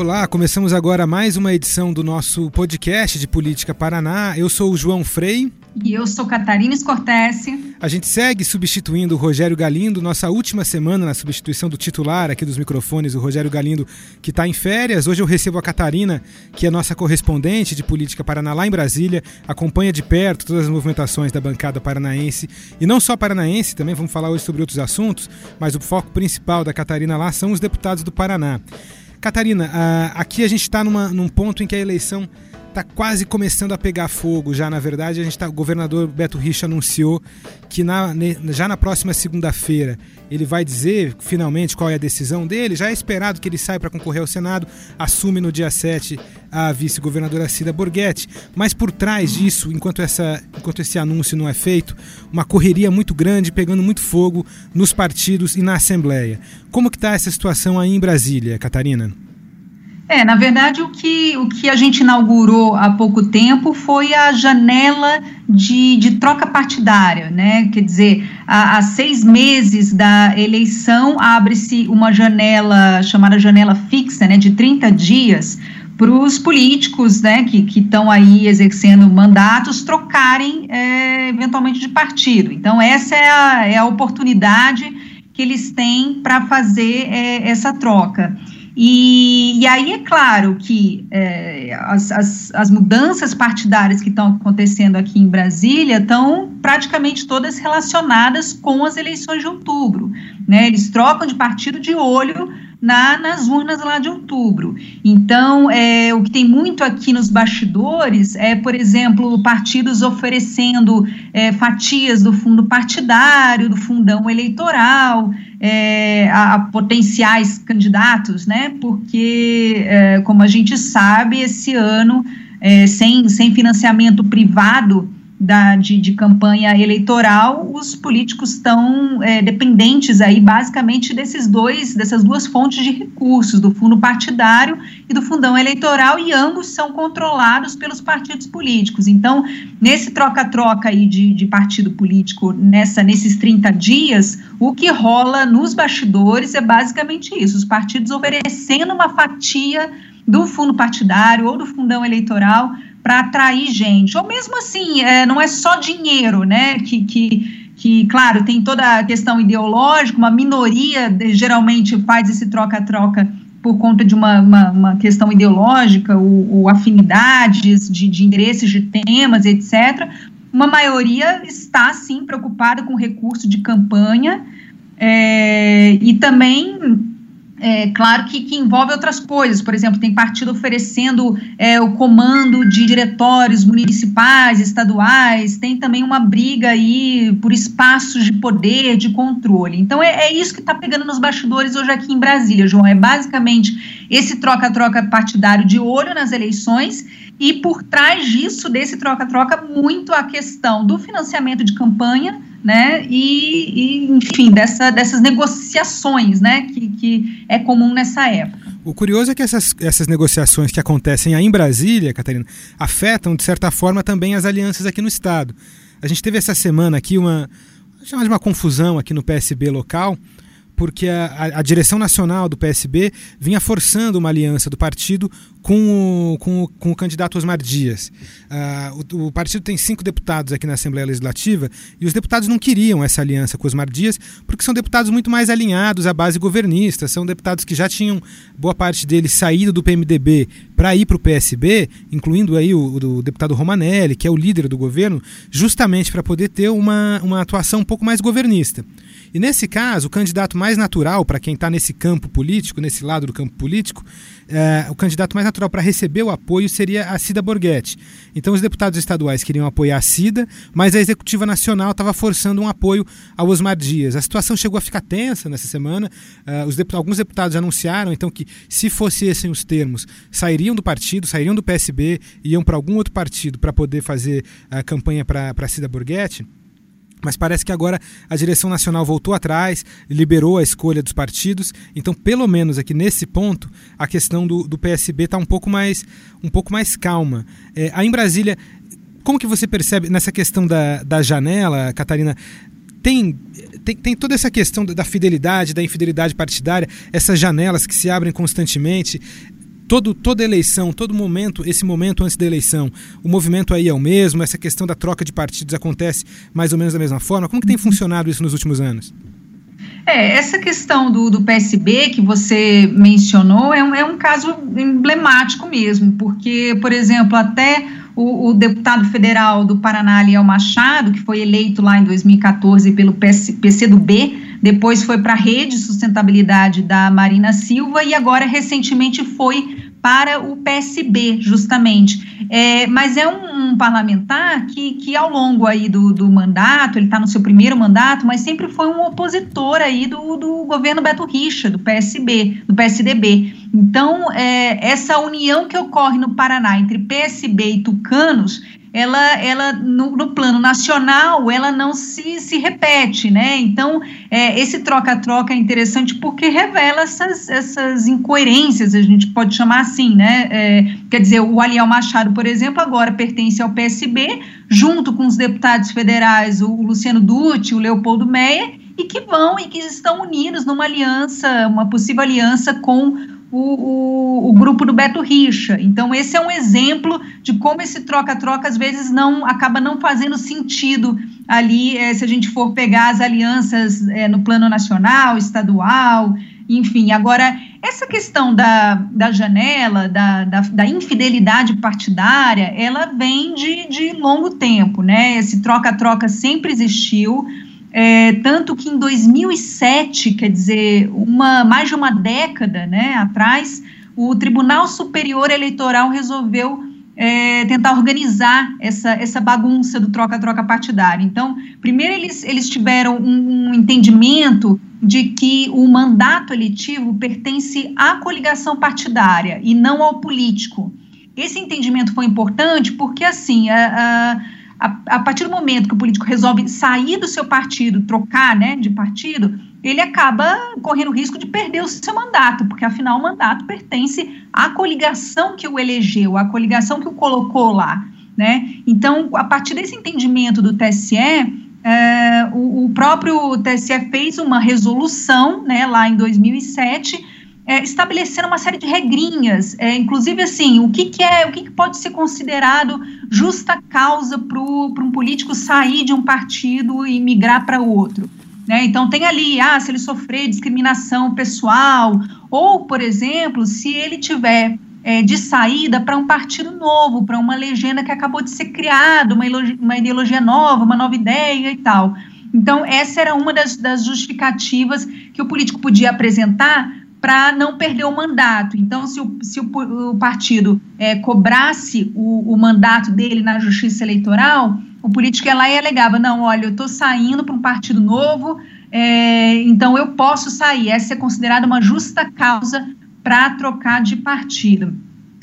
Olá, começamos agora mais uma edição do nosso podcast de Política Paraná. Eu sou o João Frei. E eu sou Catarina Scortese. A gente segue substituindo o Rogério Galindo, nossa última semana na substituição do titular aqui dos microfones, o Rogério Galindo, que está em férias. Hoje eu recebo a Catarina, que é nossa correspondente de Política Paraná lá em Brasília, acompanha de perto todas as movimentações da bancada paranaense. E não só paranaense, também vamos falar hoje sobre outros assuntos, mas o foco principal da Catarina lá são os deputados do Paraná. Catarina, aqui a gente está num ponto em que a eleição está quase começando a pegar fogo já, na verdade. A gente tá, o governador Beto Richa anunciou que na, já na próxima segunda-feira ele vai dizer finalmente qual é a decisão dele. Já é esperado que ele saia para concorrer ao Senado, assume no dia 7 a vice-governadora Cida Borghetti. Mas por trás disso, enquanto, essa, enquanto esse anúncio não é feito, uma correria muito grande, pegando muito fogo nos partidos e na Assembleia. Como que está essa situação aí em Brasília, Catarina? É, na verdade, o que, o que a gente inaugurou há pouco tempo foi a janela de, de troca partidária, né? Quer dizer, há, seis meses da eleição abre-se uma janela chamada janela fixa, né, de 30 dias, para os políticos né, que estão aí exercendo mandatos trocarem é, eventualmente de partido. Então, essa é a, é a oportunidade que eles têm para fazer é, essa troca. E, e aí é claro que é, as, as, as, mudanças partidárias que estão acontecendo aqui em Brasília estão praticamente todas relacionadas com as eleições de outubro. Né? Eles trocam de partido de olho na, nas urnas lá de outubro. Então, é, o que tem muito aqui nos bastidores é, por exemplo, partidos oferecendo é, fatias do fundo partidário, do fundão eleitoral, é, a, a, potenciais candidatos, né? Porque, é, como a gente sabe, esse ano, é, sem, sem financiamento privado, da, de, de, campanha eleitoral, os políticos estão é, dependentes aí basicamente desses dois, dessas duas fontes de recursos, do fundo partidário e do fundão eleitoral, e ambos são controlados pelos partidos políticos. Então, nesse troca-troca aí de, de partido político, nessa, nesses 30 dias, o que rola nos bastidores é basicamente isso: os partidos oferecendo uma fatia do fundo partidário ou do fundão eleitoral para atrair gente. Ou mesmo assim, é, não é só dinheiro, né? Que, que, que, claro, tem toda a questão ideológica, uma minoria geralmente faz esse troca-troca por conta de uma, uma, uma questão ideológica ou, ou afinidades de, de interesses de temas, etc. Uma maioria está, sim, preocupada com recurso de campanha é, e também é, claro que, que, envolve outras coisas, por exemplo, tem partido oferecendo é, o comando de diretórios municipais, estaduais, tem também uma briga aí por espaços de poder, de controle. Então é, é isso que está pegando nos bastidores hoje aqui em Brasília, João. É basicamente esse troca-troca partidário de olho nas eleições e por trás disso, desse troca-troca, muito a questão do financiamento de campanha né? E, e, enfim, dessa, dessas negociações, né? Que, que é comum nessa época. O curioso é que essas, essas negociações que acontecem aí em Brasília, Catarina, afetam, de certa forma, também as alianças aqui no Estado. A gente teve essa semana aqui uma, chamar de uma confusão aqui no PSB local, porque a, a, direção nacional do PSB vinha forçando uma aliança do partido com o, com o, com o candidato Osmar Dias. Uh, o, o, partido tem cinco deputados aqui na Assembleia Legislativa e os deputados não queriam essa aliança com Osmar Dias porque são deputados muito mais alinhados à base governista, são deputados que já tinham boa parte deles saído do PMDB para ir para o PSB, incluindo aí o, o, deputado Romanelli, que é o líder do governo, justamente para poder ter uma, uma atuação um pouco mais governista. E nesse caso, o candidato mais natural para quem está nesse campo político, nesse lado do campo político, é, o candidato mais natural para receber o apoio seria a Cida Borghetti. Então os deputados estaduais queriam apoiar a Cida, mas a Executiva Nacional estava forçando um apoio ao Osmar Dias. A situação chegou a ficar tensa nessa semana. Uh, os alguns deputados anunciaram então que, se fossem os termos, sairiam do partido, sairiam do PSB, iam para algum outro partido para poder fazer a campanha para Cida Borghetti. Mas parece que agora a direção nacional voltou atrás, liberou a escolha dos partidos. Então, pelo menos aqui nesse ponto, a questão do, do PSB está um pouco mais um pouco mais calma. É, aí em Brasília, como que você percebe nessa questão da, da janela, Catarina? Tem, tem, tem toda essa questão da fidelidade, da infidelidade partidária, essas janelas que se abrem constantemente todo, toda eleição, todo momento, esse momento antes da eleição, o movimento aí é o mesmo, essa questão da troca de partidos acontece mais ou menos da mesma forma? Como que tem funcionado isso nos últimos anos? É, essa questão do, do PSB que você mencionou é um, é um caso emblemático mesmo, porque, por exemplo, até o, o, deputado federal do Paraná, Liel Machado, que foi eleito lá em 2014 pelo PC, PCdoB, depois foi para a Rede Sustentabilidade da Marina Silva e agora recentemente foi para o PSB, justamente. É, mas é um, um, parlamentar que, que ao longo aí do, do mandato, ele está no seu primeiro mandato, mas sempre foi um opositor aí do, do governo Beto Richa, do PSB, do PSDB. Então, é, essa união que ocorre no Paraná entre PSB e tucanos ela, ela no, no, plano nacional, ela não se, se repete, né? Então, é, esse troca-troca é interessante porque revela essas, essas incoerências, a gente pode chamar assim, né? É, quer dizer, o Aliel Machado, por exemplo, agora pertence ao PSB, junto com os deputados federais, o Luciano Dutti, o Leopoldo Meyer, e que vão e que estão unidos numa aliança, uma possível aliança com o, o, o, grupo do Beto Richa. Então, esse é um exemplo de como esse troca-troca às vezes não acaba não fazendo sentido ali, é, se a gente for pegar as alianças é, no plano nacional, estadual, enfim. Agora, essa questão da, da janela, da, da, da infidelidade partidária, ela vem de, de longo tempo, né? Esse troca-troca sempre existiu. É, tanto que em 2007, quer dizer, uma, mais de uma década né, atrás, o Tribunal Superior Eleitoral resolveu é, tentar organizar essa, essa bagunça do troca-troca partidário. Então, primeiro eles, eles tiveram um, um entendimento de que o mandato eletivo pertence à coligação partidária e não ao político. Esse entendimento foi importante porque, assim, a, a a, a, partir do momento que o político resolve sair do seu partido, trocar né, de partido, ele acaba correndo o risco de perder o seu mandato, porque afinal o mandato pertence à coligação que o elegeu, à coligação que o colocou lá. Né? Então, a partir desse entendimento do TSE, é, o, o, próprio TSE fez uma resolução né, lá em 2007 é, estabelecendo uma série de regrinhas, é, inclusive assim, o que, que é, o que, que, pode ser considerado justa causa para um político sair de um partido e migrar para outro. Né? Então tem ali, ah, se ele sofrer discriminação pessoal, ou, por exemplo, se ele tiver é, de saída para um partido novo, para uma legenda que acabou de ser criada, uma, uma ideologia nova, uma nova ideia e tal. Então, essa era uma das, das justificativas que o político podia apresentar para não perder o mandato. Então, se o, se o, o partido é, cobrasse o, o, mandato dele na justiça eleitoral, o político ia lá e alegava: não, olha, eu estou saindo para um partido novo, é, então eu posso sair. Essa é considerada uma justa causa para trocar de partido.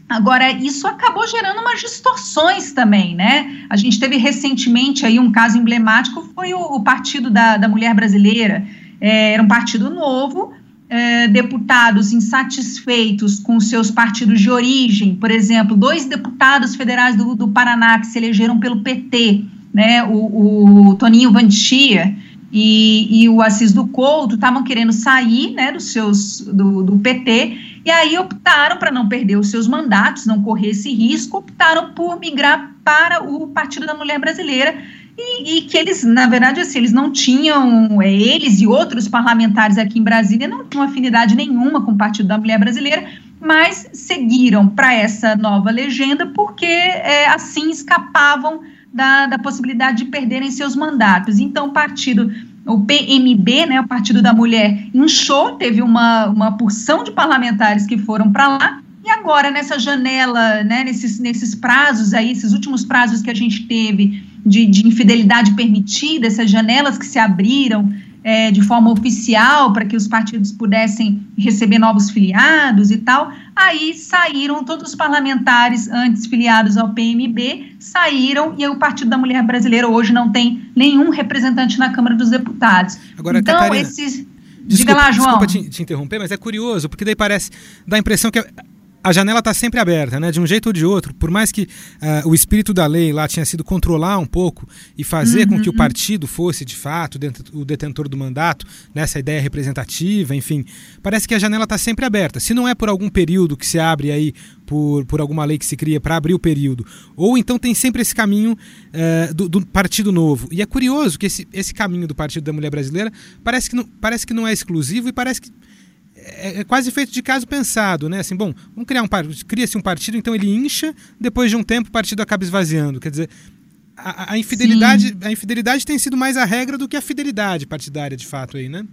Agora, isso acabou gerando umas distorções também, né? A gente teve recentemente aí um caso emblemático, foi o, o Partido da, da Mulher Brasileira. É, era um partido novo, é, deputados insatisfeitos com seus partidos de origem, por exemplo, dois deputados federais do, do Paraná que se elegeram pelo PT, né, o, o Toninho Vantia e, e, o Assis do Couto, estavam querendo sair né, dos seus, do, do PT, e aí optaram, para não perder os seus mandatos, não correr esse risco, optaram por migrar para o Partido da Mulher Brasileira, e, que eles, na verdade, assim, eles não tinham, é, eles e outros parlamentares aqui em Brasília não tinham afinidade nenhuma com o Partido da Mulher Brasileira, mas seguiram para essa nova legenda porque é, assim escapavam da, da possibilidade de perderem seus mandatos. Então, o partido, o PMB, né, o Partido da Mulher, inchou, teve uma, uma porção de parlamentares que foram para lá, e agora, nessa janela, né, nesses, nesses prazos aí, esses últimos prazos que a gente teve de, de infidelidade permitida, essas janelas que se abriram é, de forma oficial para que os partidos pudessem receber novos filiados e tal, aí saíram todos os parlamentares antes filiados ao PMB, saíram e o Partido da Mulher Brasileira hoje não tem nenhum representante na Câmara dos Deputados. Agora, então, Catarina, esses... Desculpa, Diga lá, João. Desculpa te, te interromper, mas é curioso, porque daí parece, dá a impressão que a janela está sempre aberta, né? De um jeito ou de outro. Por mais que uh, o espírito da lei lá tinha sido controlar um pouco e fazer uhum. com que o uhum. partido fosse, de fato, o detentor do mandato, nessa ideia representativa, enfim, parece que a janela está sempre aberta. Se não é por algum período que se abre aí por, por alguma lei que se cria para abrir o período, ou então tem sempre esse caminho uh, do, do, Partido Novo. E é curioso que esse, esse caminho do Partido da Mulher Brasileira parece que não, parece que não é exclusivo e parece que é, é, quase feito de caso pensado, né? Assim, bom, vamos criar um partido, cria-se um partido, então ele incha, depois de um tempo o partido acaba esvaziando. Quer dizer, a, a infidelidade, a infidelidade tem sido mais a regra do que a fidelidade partidária, de fato, aí, né?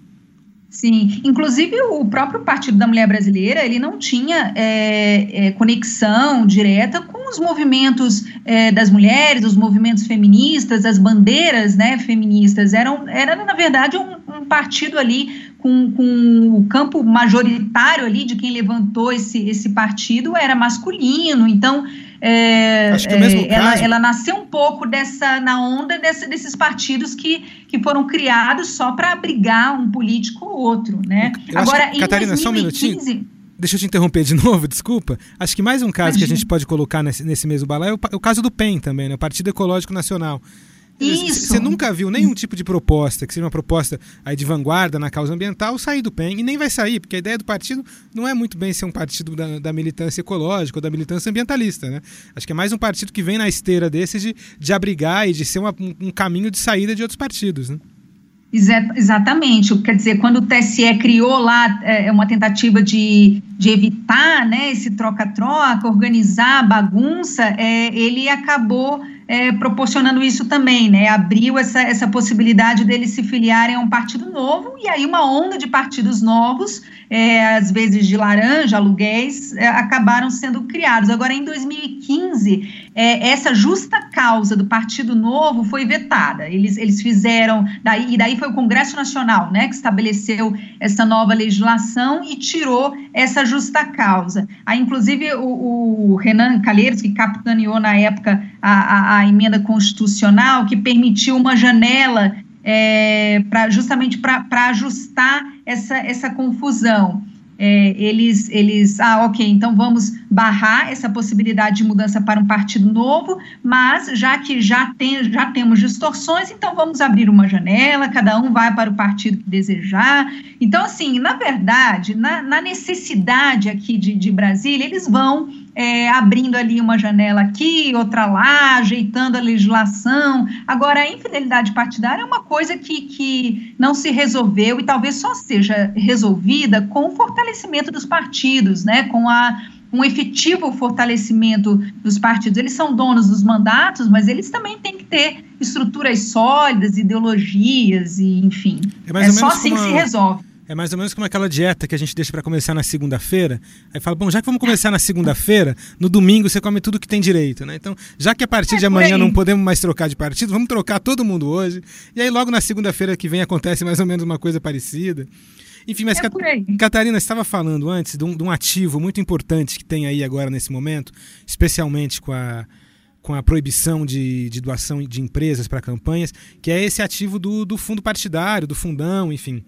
Sim, inclusive o próprio Partido da Mulher Brasileira, ele não tinha é, é, conexão direta com os movimentos é, das mulheres, os movimentos feministas, as bandeiras né, feministas, eram, era na verdade um, um partido ali com, com, o campo majoritário ali de quem levantou esse, esse partido era masculino, então é, é, ela, caso... ela nasceu um pouco dessa na onda dessa, desses partidos que, que foram criados só para abrigar um político ou outro, né? Eu Agora, que, Catarina, 2015, só um minutinho. Deixa eu te interromper de novo, desculpa. Acho que mais um caso Imagina. que a gente pode colocar nesse, nesse mesmo balaio é o, é o caso do PEN também, né? O Partido Ecológico Nacional. Isso. Você nunca viu nenhum tipo de proposta, que seja uma proposta aí de vanguarda na causa ambiental, sair do PEN, e nem vai sair, porque a ideia do partido não é muito bem ser um partido da, da militância ecológica ou da militância ambientalista. Né? Acho que é mais um partido que vem na esteira desse de, de abrigar e de ser uma, um, caminho de saída de outros partidos. Né? Exatamente, quer dizer, quando o TSE criou lá é, uma tentativa de, de evitar né, esse troca-troca, organizar a bagunça, é, ele acabou é, proporcionando isso também, né? Abriu essa, essa possibilidade deles se filiarem a um partido novo, e aí uma onda de partidos novos, é, às vezes de laranja, aluguéis, é, acabaram sendo criados. Agora, em 2015, é, essa justa causa do Partido Novo foi vetada. Eles, eles fizeram, daí, e daí foi o Congresso Nacional, né, que estabeleceu essa nova legislação e tirou essa justa causa. Aí, inclusive, o, o Renan Calheiros, que capitaneou na época a, a, a emenda constitucional, que permitiu uma janela é, pra, justamente para ajustar essa, essa confusão. É, eles, eles, ah, ok, então vamos barrar essa possibilidade de mudança para um partido novo, mas já que já, tem, já temos distorções, então vamos abrir uma janela, cada um vai para o partido que desejar. Então, assim, na verdade, na, na necessidade aqui de, de Brasília, eles vão é, abrindo ali uma janela aqui, outra lá, ajeitando a legislação. Agora, a infidelidade partidária é uma coisa que, que não se resolveu e talvez só seja resolvida com o fortalecimento dos partidos, né, com a um efetivo fortalecimento dos partidos. Eles são donos dos mandatos, mas eles também têm que ter estruturas sólidas, ideologias e enfim. É, é só assim que se resolve. É mais ou menos como aquela dieta que a gente deixa para começar na segunda-feira. Aí fala, bom, já que vamos começar na segunda-feira, no domingo você come tudo que tem direito, né? Então, já que a partir é de amanhã não podemos mais trocar de partido, vamos trocar todo mundo hoje. E aí logo na segunda-feira que vem acontece mais ou menos uma coisa parecida. Enfim, mas é Catarina, você estava falando antes de um, de um ativo muito importante que tem aí agora nesse momento, especialmente com a com a proibição de, de doação de empresas para campanhas, que é esse ativo do, do fundo partidário, do fundão, enfim.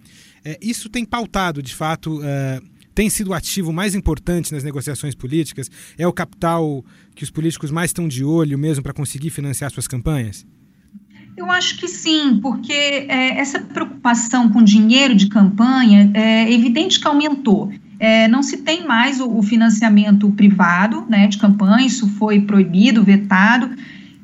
É, isso tem pautado, de fato, é, tem sido o ativo mais importante nas negociações políticas? É o capital que os políticos mais estão de olho mesmo para conseguir financiar suas campanhas? Eu acho que sim, porque é, essa preocupação com dinheiro de campanha é evidente que aumentou. É, não se tem mais o, o financiamento privado né, de campanha, isso foi proibido, vetado.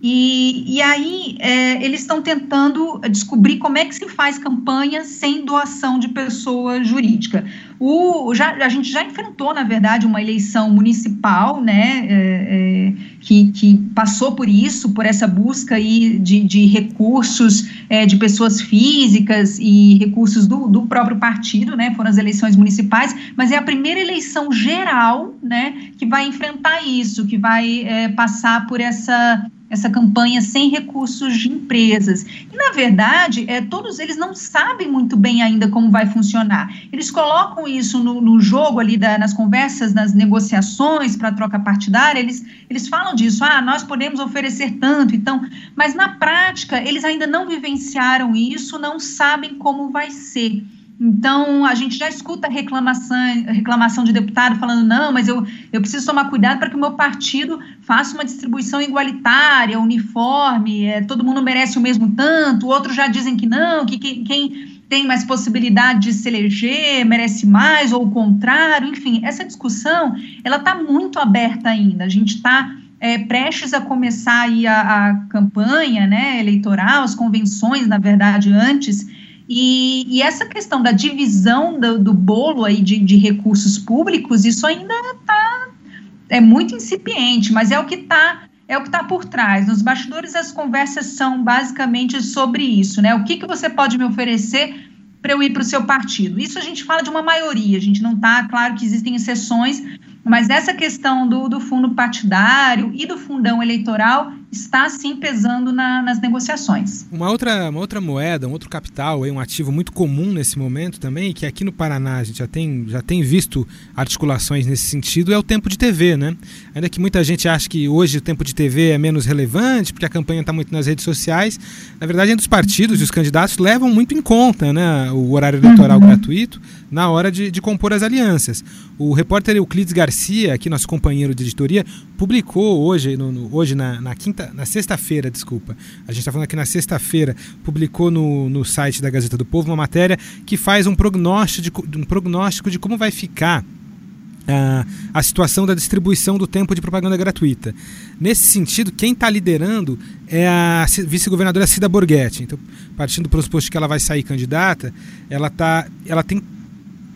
E, e aí é, eles estão tentando descobrir como é que se faz campanha sem doação de pessoa jurídica. O, já, a gente já enfrentou, na verdade, uma eleição municipal, né, é, é, que, que passou por isso, por essa busca aí de, de recursos é, de pessoas físicas e recursos do, do próprio partido, né, foram as eleições municipais, mas é a primeira eleição geral, né, que vai enfrentar isso, que vai é, passar por essa essa campanha sem recursos de empresas. E, na verdade, é, todos eles não sabem muito bem ainda como vai funcionar. Eles colocam isso no, no jogo ali, da, nas conversas, nas negociações para troca partidária, eles, eles falam disso, ah, nós podemos oferecer tanto, então, mas na prática, eles ainda não vivenciaram isso, não sabem como vai ser. Então, a gente já escuta reclamação, reclamação de deputado falando: não, mas eu, eu preciso tomar cuidado para que o meu partido faça uma distribuição igualitária, uniforme, é, todo mundo merece o mesmo tanto, outros já dizem que não, que quem, quem tem mais possibilidade de se eleger merece mais, ou o contrário, enfim, essa discussão ela está muito aberta ainda. A gente está é, prestes a começar aí a, a campanha né, eleitoral, as convenções, na verdade, antes. E, e, essa questão da divisão do, do bolo aí de, de, recursos públicos, isso ainda está é muito incipiente, mas é o que está é o que está por trás. Nos bastidores as conversas são basicamente sobre isso, né? O que, que você pode me oferecer para eu ir para o seu partido? Isso a gente fala de uma maioria, a gente não está, claro que existem exceções, mas essa questão do, do fundo partidário e do fundão eleitoral está sim pesando na, nas negociações. Uma outra, uma outra moeda, um outro capital, um ativo muito comum nesse momento também, que aqui no Paraná a gente já tem, já tem visto articulações nesse sentido, é o tempo de TV, né? Ainda que muita gente ache que hoje o tempo de TV é menos relevante, porque a campanha está muito nas redes sociais, na verdade, entre os partidos e os candidatos levam muito em conta né, o horário eleitoral uhum. gratuito na hora de, de compor as alianças. O repórter Euclides Garcia, aqui nosso companheiro de editoria, publicou hoje, no, no hoje na, na quinta, na sexta-feira, desculpa. A gente está falando aqui na sexta-feira, publicou no, no site da Gazeta do Povo uma matéria que faz um prognóstico de, um prognóstico de como vai ficar a, a situação da distribuição do tempo de propaganda gratuita. Nesse sentido, quem está liderando é a vice-governadora Cida Borghetti. Então, partindo do pressuposto que ela vai sair candidata, ela, tá, ela tem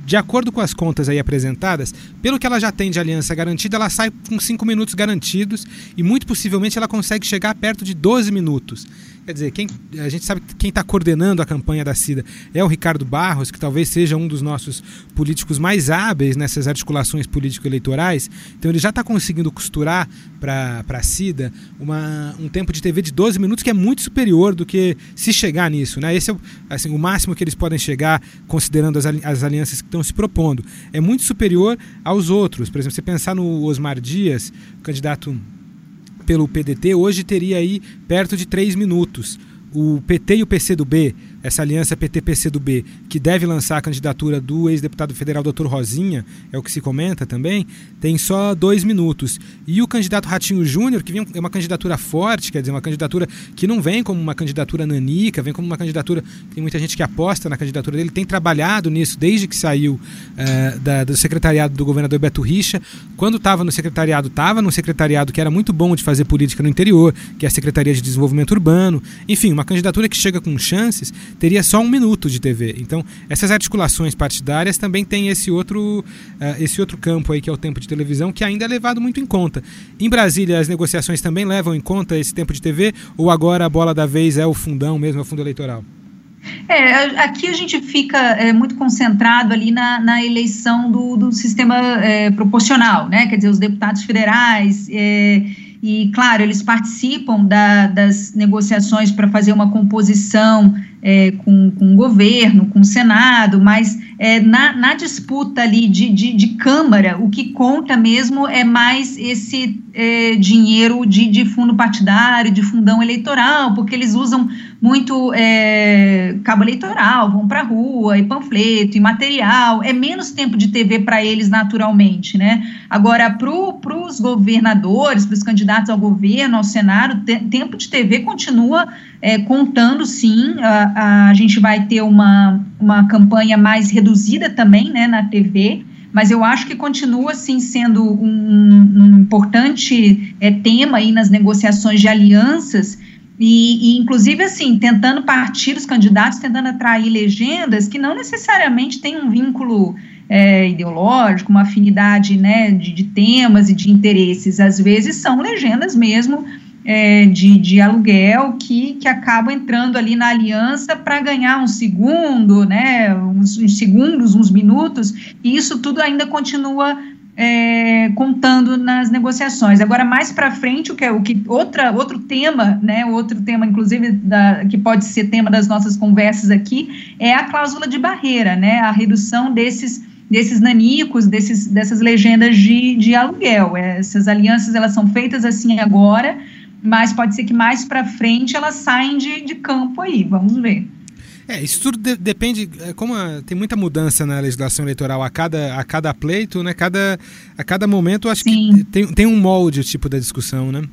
de acordo com as contas aí apresentadas, pelo que ela já tem de aliança garantida, ela sai com 5 minutos garantidos e muito possivelmente ela consegue chegar perto de 12 minutos. Quer dizer, quem, a gente sabe que quem está coordenando a campanha da CIDA é o Ricardo Barros, que talvez seja um dos nossos políticos mais hábeis nessas articulações político-eleitorais. Então ele já está conseguindo costurar para a CIDA uma, um tempo de TV de 12 minutos que é muito superior do que se chegar nisso. Né? Esse é assim, o máximo que eles podem chegar, considerando as, as alianças que estão se propondo. É muito superior aos outros. Por exemplo, você pensar no Osmar Dias, candidato pelo PDT, hoje teria aí perto de três minutos. O PT e o PCdoB essa aliança PT-PCdoB, que deve lançar a candidatura do ex-deputado federal Dr. Rosinha, é o que se comenta também, tem só dois minutos. E o candidato Ratinho Júnior, que é uma candidatura forte, quer dizer, uma candidatura que não vem como uma candidatura nanica, vem como uma candidatura. Tem muita gente que aposta na candidatura dele, tem trabalhado nisso desde que saiu é, da, do secretariado do governador Beto Richa. Quando estava no secretariado, estava num secretariado que era muito bom de fazer política no interior, que é a Secretaria de Desenvolvimento Urbano. Enfim, uma candidatura que chega com chances teria só um minuto de TV. Então, essas articulações partidárias também têm esse outro, uh, esse outro campo aí que é o tempo de televisão, que ainda é levado muito em conta. Em Brasília, as negociações também levam em conta esse tempo de TV, ou agora a bola da vez é o fundão mesmo, é o fundo eleitoral? É, aqui a gente fica é, muito concentrado ali na, na eleição do, do sistema é, proporcional, né? Quer dizer, os deputados federais. É, e, claro, eles participam da, das negociações para fazer uma composição é, com, com o governo, com o Senado, mas é, na, na, disputa ali de, de, de, Câmara, o que conta mesmo é mais esse é, dinheiro de, de, fundo partidário, de fundão eleitoral, porque eles usam muito é, cabo eleitoral, vão para a rua, e panfleto, e material, é menos tempo de TV para eles naturalmente, né? Agora, para os governadores, para os candidatos ao governo, ao Senado, te, tempo de TV continua é, contando sim, a, a gente vai ter uma, uma campanha mais reduzida reduzida também né, na TV, mas eu acho que continua assim sendo um, um importante é, tema aí nas negociações de alianças e, e, inclusive assim tentando partir os candidatos, tentando atrair legendas que não necessariamente têm um vínculo é, ideológico, uma afinidade né, de, de temas e de interesses, às vezes são legendas mesmo é, de, de aluguel que, que acabam entrando ali na aliança para ganhar um segundo, né, uns, uns, segundos, uns minutos, e isso tudo ainda continua é, contando nas negociações. Agora, mais para frente, o que é o que outra, outro tema, né, outro tema, inclusive, da, que pode ser tema das nossas conversas aqui, é a cláusula de barreira, né, a redução desses desses nanicos, desses, dessas legendas de, de aluguel. Essas alianças elas são feitas assim agora, mas pode ser que mais para frente elas saem de, de campo aí, vamos ver. É, isso tudo de, depende, é, como a, tem muita mudança na legislação eleitoral a cada, a cada pleito, né? Cada, a cada momento, acho Sim. que tem, tem um molde o tipo da discussão, né?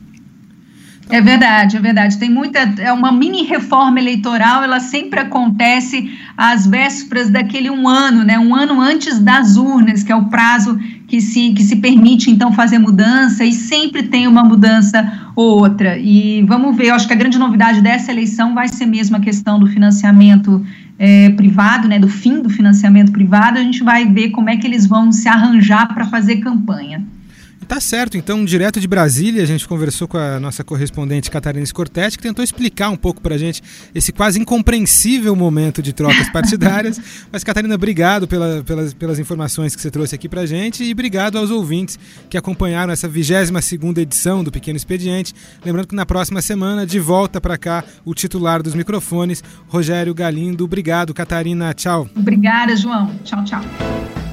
É verdade, é verdade. Tem muita. É uma mini reforma eleitoral, ela sempre acontece às vésperas daquele um ano, né? Um ano antes das urnas, que é o prazo que se, que se permite, então, fazer mudança, e sempre tem uma mudança ou outra. E vamos ver, eu acho que a grande novidade dessa eleição vai ser mesmo a questão do financiamento é, privado, né? Do fim do financiamento privado. A gente vai ver como é que eles vão se arranjar para fazer campanha. Tá certo, então, direto de Brasília, a gente conversou com a nossa correspondente Catarina Scortetti, que tentou explicar um pouco para a gente esse quase incompreensível momento de trocas partidárias. Mas, Catarina, obrigado pela, pelas, pelas informações que você trouxe aqui para a gente e obrigado aos ouvintes que acompanharam essa 22 segunda edição do Pequeno Expediente. Lembrando que na próxima semana, de volta para cá, o titular dos microfones, Rogério Galindo. Obrigado, Catarina. Tchau. Obrigada, João. Tchau, tchau.